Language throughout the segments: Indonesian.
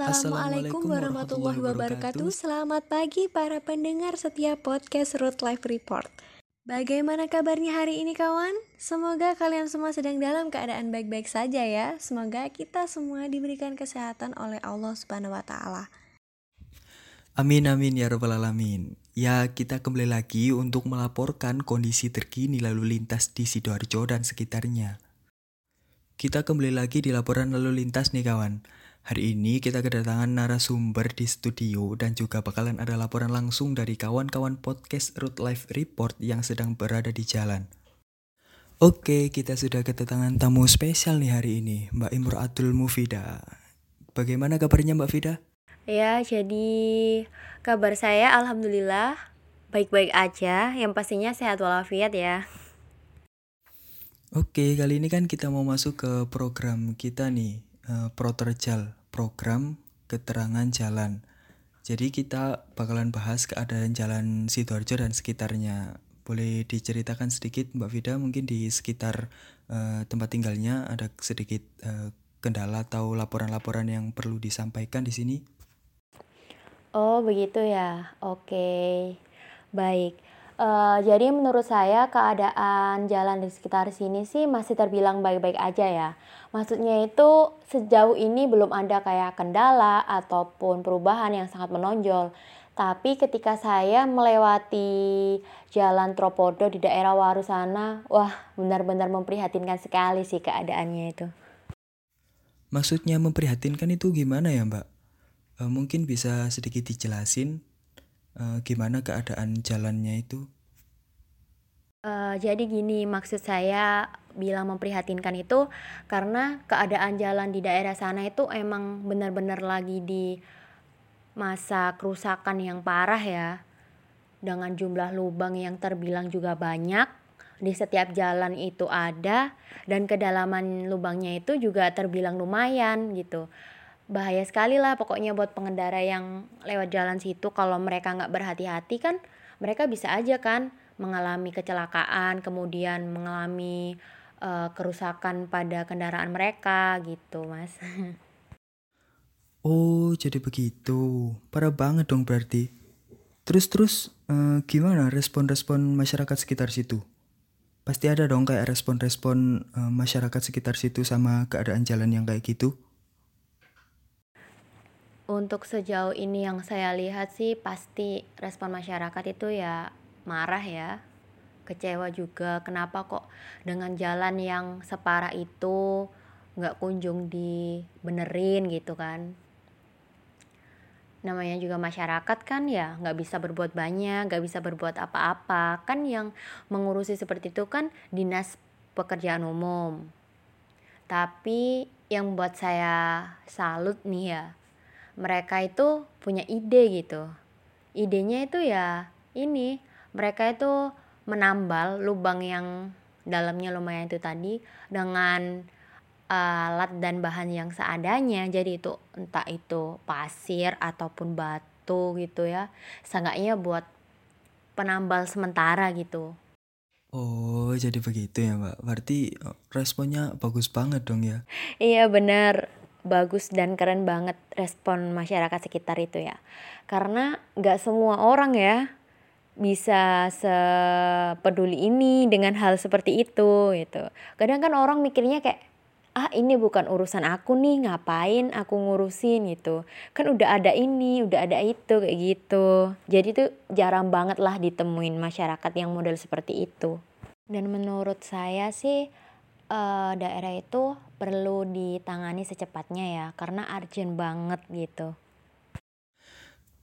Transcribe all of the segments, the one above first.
Assalamualaikum warahmatullahi wabarakatuh. Selamat pagi para pendengar setiap podcast Road Life Report. Bagaimana kabarnya hari ini kawan? Semoga kalian semua sedang dalam keadaan baik-baik saja ya. Semoga kita semua diberikan kesehatan oleh Allah Subhanahu wa taala. Amin amin ya robbal alamin. Ya, kita kembali lagi untuk melaporkan kondisi terkini lalu lintas di Sidoarjo dan sekitarnya. Kita kembali lagi di laporan lalu lintas nih kawan. Hari ini kita kedatangan narasumber di studio dan juga bakalan ada laporan langsung dari kawan-kawan podcast Root Life Report yang sedang berada di jalan. Oke, kita sudah kedatangan tamu spesial nih hari ini, Mbak Imro Abdul Mufida. Bagaimana kabarnya Mbak Fida? Ya, jadi kabar saya alhamdulillah baik-baik aja, yang pastinya sehat walafiat ya. Oke, kali ini kan kita mau masuk ke program kita nih, Proterjal, program keterangan jalan. Jadi kita bakalan bahas keadaan jalan Sidoarjo dan sekitarnya. Boleh diceritakan sedikit Mbak Vida mungkin di sekitar uh, tempat tinggalnya ada sedikit uh, kendala atau laporan-laporan yang perlu disampaikan di sini? Oh, begitu ya. Oke. Baik. Uh, jadi menurut saya keadaan jalan di sekitar sini sih masih terbilang baik-baik aja ya. Maksudnya itu sejauh ini belum ada kayak kendala ataupun perubahan yang sangat menonjol. Tapi ketika saya melewati jalan Tropodo di daerah Waru sana, wah benar-benar memprihatinkan sekali sih keadaannya itu. Maksudnya memprihatinkan itu gimana ya Mbak? E, mungkin bisa sedikit dijelasin uh, gimana keadaan jalannya itu? Uh, jadi gini, maksud saya bilang memprihatinkan itu karena keadaan jalan di daerah sana itu emang benar-benar lagi di masa kerusakan yang parah ya. Dengan jumlah lubang yang terbilang juga banyak di setiap jalan itu ada dan kedalaman lubangnya itu juga terbilang lumayan gitu bahaya sekali lah pokoknya buat pengendara yang lewat jalan situ. Kalau mereka nggak berhati-hati kan mereka bisa aja kan mengalami kecelakaan kemudian mengalami uh, kerusakan pada kendaraan mereka gitu mas. Oh jadi begitu. Parah banget dong berarti. Terus terus uh, gimana respon-respon masyarakat sekitar situ? Pasti ada dong kayak respon-respon uh, masyarakat sekitar situ sama keadaan jalan yang kayak gitu untuk sejauh ini yang saya lihat sih pasti respon masyarakat itu ya marah ya. Kecewa juga kenapa kok dengan jalan yang separah itu nggak kunjung dibenerin gitu kan. Namanya juga masyarakat kan ya nggak bisa berbuat banyak, nggak bisa berbuat apa-apa. Kan yang mengurusi seperti itu kan dinas pekerjaan umum. Tapi yang buat saya salut nih ya, mereka itu punya ide gitu. Idenya itu ya ini, mereka itu menambal lubang yang dalamnya lumayan itu tadi dengan alat dan bahan yang seadanya. Jadi itu entah itu pasir ataupun batu gitu ya. Seenggaknya buat penambal sementara gitu. Oh, jadi begitu ya, Mbak. Berarti responnya bagus banget dong ya. Iya, benar bagus dan keren banget respon masyarakat sekitar itu ya. Karena nggak semua orang ya bisa sepeduli ini dengan hal seperti itu gitu. Kadang kan orang mikirnya kayak ah ini bukan urusan aku nih ngapain aku ngurusin gitu. Kan udah ada ini udah ada itu kayak gitu. Jadi tuh jarang banget lah ditemuin masyarakat yang model seperti itu. Dan menurut saya sih uh, daerah itu perlu ditangani secepatnya ya karena urgent banget gitu.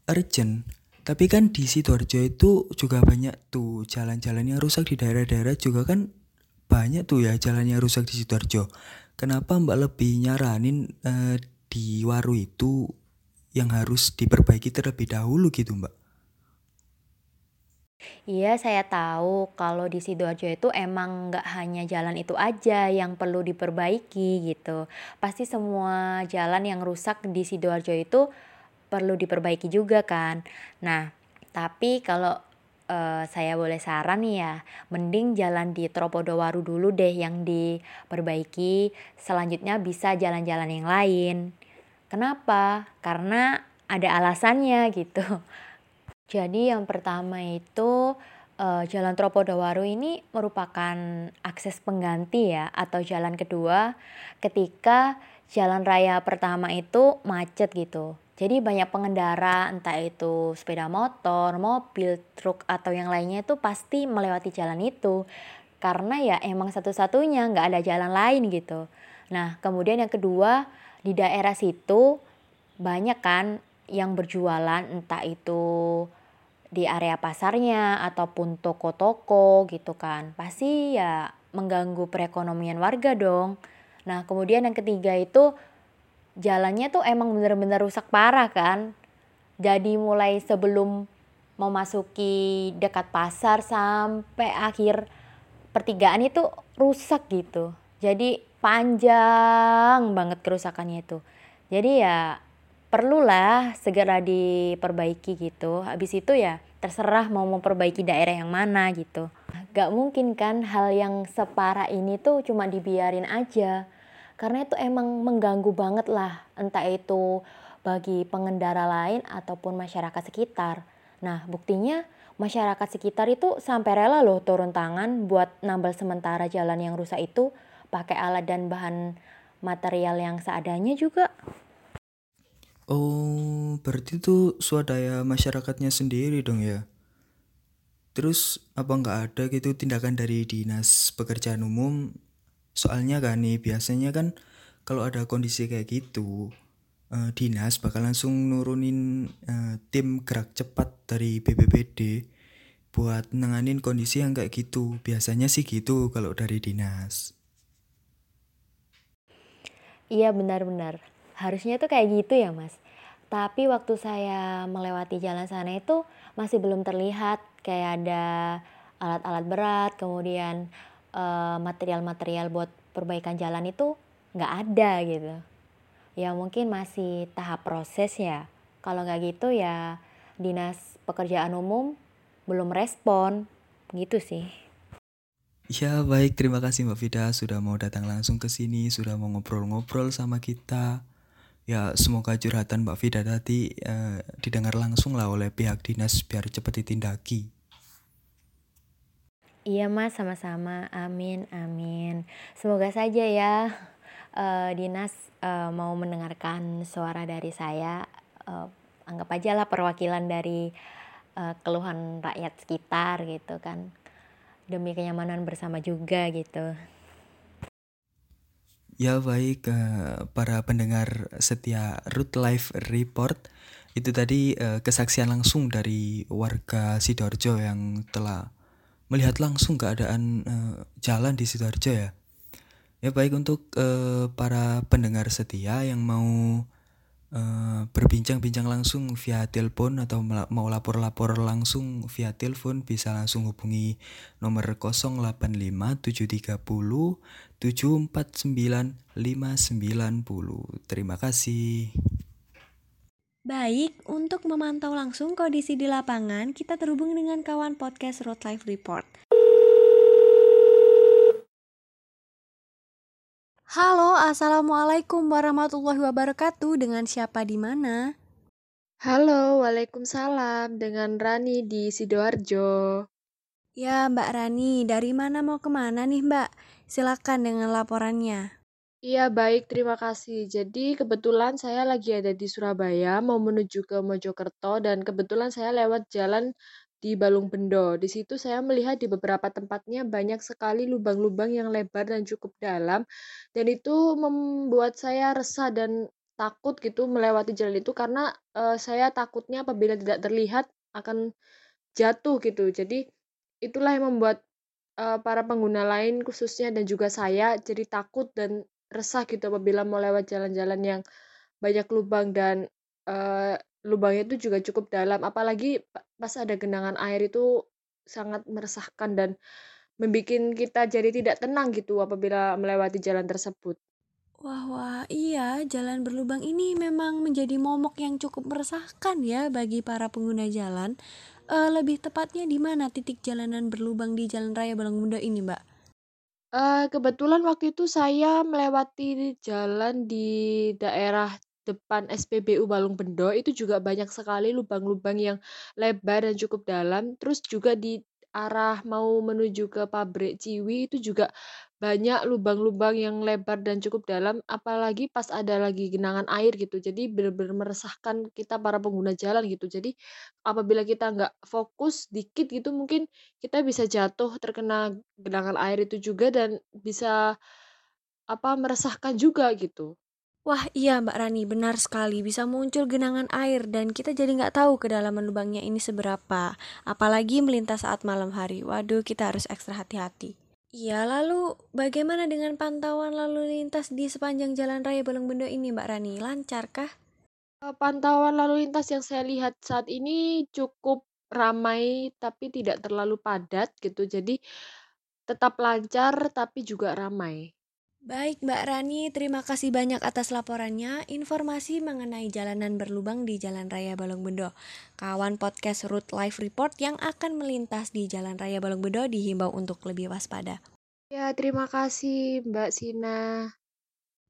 Urgent? Tapi kan di Sidoarjo itu juga banyak tuh jalan-jalan yang rusak di daerah-daerah juga kan banyak tuh ya jalan yang rusak di Sidoarjo. Kenapa Mbak lebih nyaranin uh, di Waru itu yang harus diperbaiki terlebih dahulu gitu Mbak? Iya, saya tahu kalau di Sidoarjo itu emang nggak hanya jalan itu aja yang perlu diperbaiki gitu. Pasti semua jalan yang rusak di Sidoarjo itu perlu diperbaiki juga kan. Nah, tapi kalau uh, saya boleh saran ya, mending jalan di Tropodowaru dulu deh yang diperbaiki. Selanjutnya bisa jalan-jalan yang lain. Kenapa? Karena ada alasannya gitu. Jadi yang pertama itu uh, Jalan Tropodowaru ini merupakan akses pengganti ya atau jalan kedua ketika jalan raya pertama itu macet gitu. Jadi banyak pengendara entah itu sepeda motor, mobil, truk atau yang lainnya itu pasti melewati jalan itu. Karena ya emang satu-satunya nggak ada jalan lain gitu. Nah kemudian yang kedua di daerah situ banyak kan yang berjualan entah itu di area pasarnya ataupun toko-toko gitu kan. Pasti ya mengganggu perekonomian warga dong. Nah kemudian yang ketiga itu jalannya tuh emang bener-bener rusak parah kan. Jadi mulai sebelum memasuki dekat pasar sampai akhir pertigaan itu rusak gitu. Jadi panjang banget kerusakannya itu. Jadi ya perlulah segera diperbaiki gitu. Habis itu ya terserah mau memperbaiki daerah yang mana gitu. Gak mungkin kan hal yang separah ini tuh cuma dibiarin aja karena itu emang mengganggu banget lah entah itu bagi pengendara lain ataupun masyarakat sekitar. Nah buktinya masyarakat sekitar itu sampai rela loh turun tangan buat nambal sementara jalan yang rusak itu pakai alat dan bahan material yang seadanya juga. Oh, berarti itu swadaya masyarakatnya sendiri dong ya? Terus apa nggak ada gitu tindakan dari dinas pekerjaan umum Soalnya kan nih biasanya kan kalau ada kondisi kayak gitu uh, dinas bakal langsung nurunin uh, tim gerak cepat dari BPBD buat nenganin kondisi yang kayak gitu. Biasanya sih gitu kalau dari dinas. Iya benar-benar. Harusnya tuh kayak gitu ya mas. Tapi waktu saya melewati jalan sana itu masih belum terlihat. Kayak ada alat-alat berat, kemudian Eh, material-material buat perbaikan jalan itu nggak ada gitu. Ya mungkin masih tahap proses ya. Kalau nggak gitu ya dinas pekerjaan umum belum respon. Gitu sih. Ya baik, terima kasih Mbak Vida sudah mau datang langsung ke sini, sudah mau ngobrol-ngobrol sama kita. Ya semoga curhatan Mbak Vida tadi eh, didengar langsung lah oleh pihak dinas biar cepat ditindaki. Iya Mas, sama-sama. Amin, amin. Semoga saja ya uh, dinas uh, mau mendengarkan suara dari saya. Uh, anggap aja lah perwakilan dari uh, keluhan rakyat sekitar gitu kan. Demi kenyamanan bersama juga gitu. Ya baik uh, para pendengar setia Root Life Report itu tadi uh, kesaksian langsung dari warga Sidoarjo yang telah melihat langsung keadaan uh, jalan di Sidoarjo ya. Ya baik untuk uh, para pendengar setia yang mau uh, berbincang-bincang langsung via telepon atau mau lapor-lapor langsung via telepon bisa langsung hubungi nomor 085730 749 590. Terima kasih. Baik, untuk memantau langsung kondisi di lapangan, kita terhubung dengan kawan podcast Road Life Report. Halo, Assalamualaikum warahmatullahi wabarakatuh. Dengan siapa di mana? Halo, Waalaikumsalam. Dengan Rani di Sidoarjo. Ya, Mbak Rani. Dari mana mau ke mana nih, Mbak? Silakan dengan laporannya. Iya, baik, terima kasih. Jadi kebetulan saya lagi ada di Surabaya, mau menuju ke Mojokerto dan kebetulan saya lewat jalan di Balung Bendo. Di situ saya melihat di beberapa tempatnya banyak sekali lubang-lubang yang lebar dan cukup dalam dan itu membuat saya resah dan takut gitu melewati jalan itu karena uh, saya takutnya apabila tidak terlihat akan jatuh gitu. Jadi itulah yang membuat uh, para pengguna lain khususnya dan juga saya jadi takut dan resah gitu apabila mau lewat jalan-jalan yang banyak lubang dan uh, lubangnya itu juga cukup dalam apalagi pas ada genangan air itu sangat meresahkan dan membuat kita jadi tidak tenang gitu apabila melewati jalan tersebut. Wah, wah, iya, jalan berlubang ini memang menjadi momok yang cukup meresahkan ya bagi para pengguna jalan. Uh, lebih tepatnya di mana titik jalanan berlubang di Jalan Raya Balong Bunda ini, Mbak? Uh, kebetulan waktu itu saya melewati jalan di daerah depan SPBU Balung Bendo itu juga banyak sekali lubang-lubang yang lebar dan cukup dalam. Terus juga di arah mau menuju ke pabrik Ciwi itu juga banyak lubang-lubang yang lebar dan cukup dalam, apalagi pas ada lagi genangan air gitu. Jadi benar-benar meresahkan kita para pengguna jalan gitu. Jadi apabila kita nggak fokus dikit gitu mungkin kita bisa jatuh terkena genangan air itu juga dan bisa apa meresahkan juga gitu. Wah iya Mbak Rani, benar sekali. Bisa muncul genangan air dan kita jadi nggak tahu kedalaman lubangnya ini seberapa. Apalagi melintas saat malam hari. Waduh, kita harus ekstra hati-hati. Iya, lalu bagaimana dengan pantauan lalu lintas di sepanjang Jalan Raya Bendo ini Mbak Rani? Lancarkah? Eh, pantauan lalu lintas yang saya lihat saat ini cukup ramai tapi tidak terlalu padat gitu. Jadi tetap lancar tapi juga ramai. Baik Mbak Rani, terima kasih banyak atas laporannya. Informasi mengenai jalanan berlubang di Jalan Raya Balong Bendo. Kawan podcast Route Life Report yang akan melintas di Jalan Raya Balong Bendo dihimbau untuk lebih waspada. Ya, terima kasih Mbak Sina.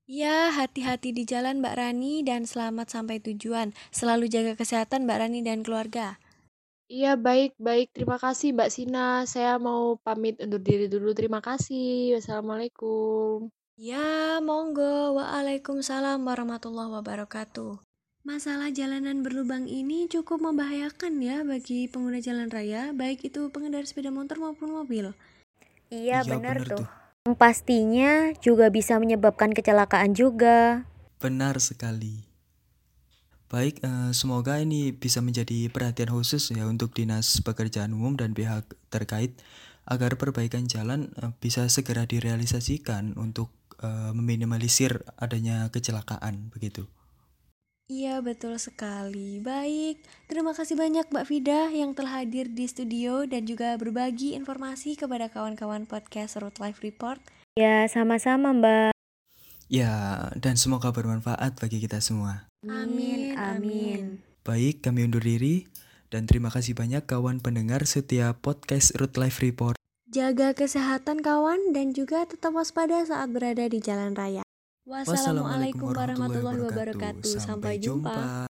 Ya, hati-hati di jalan Mbak Rani dan selamat sampai tujuan. Selalu jaga kesehatan Mbak Rani dan keluarga. Iya, baik, baik. Terima kasih Mbak Sina. Saya mau pamit undur diri dulu. Terima kasih. Wassalamualaikum. Ya, monggo. Waalaikumsalam warahmatullahi wabarakatuh. Masalah jalanan berlubang ini cukup membahayakan ya bagi pengguna jalan raya, baik itu pengendara sepeda motor maupun mobil. Iya, benar tuh. Yang pastinya juga bisa menyebabkan kecelakaan juga. Benar sekali. Baik, uh, semoga ini bisa menjadi perhatian khusus ya untuk Dinas Pekerjaan Umum dan pihak terkait agar perbaikan jalan uh, bisa segera direalisasikan untuk uh, meminimalisir adanya kecelakaan begitu. Iya betul sekali. Baik, terima kasih banyak Mbak Fida yang telah hadir di studio dan juga berbagi informasi kepada kawan-kawan podcast Road Life Report. Ya, sama-sama Mbak. Ya, dan semoga bermanfaat bagi kita semua. Amin, amin. Baik, kami undur diri dan terima kasih banyak kawan pendengar setiap podcast Road Life Report. Jaga kesehatan kawan dan juga tetap waspada saat berada di jalan raya. Wassalamualaikum warahmatullahi wabarakatuh. Sampai jumpa.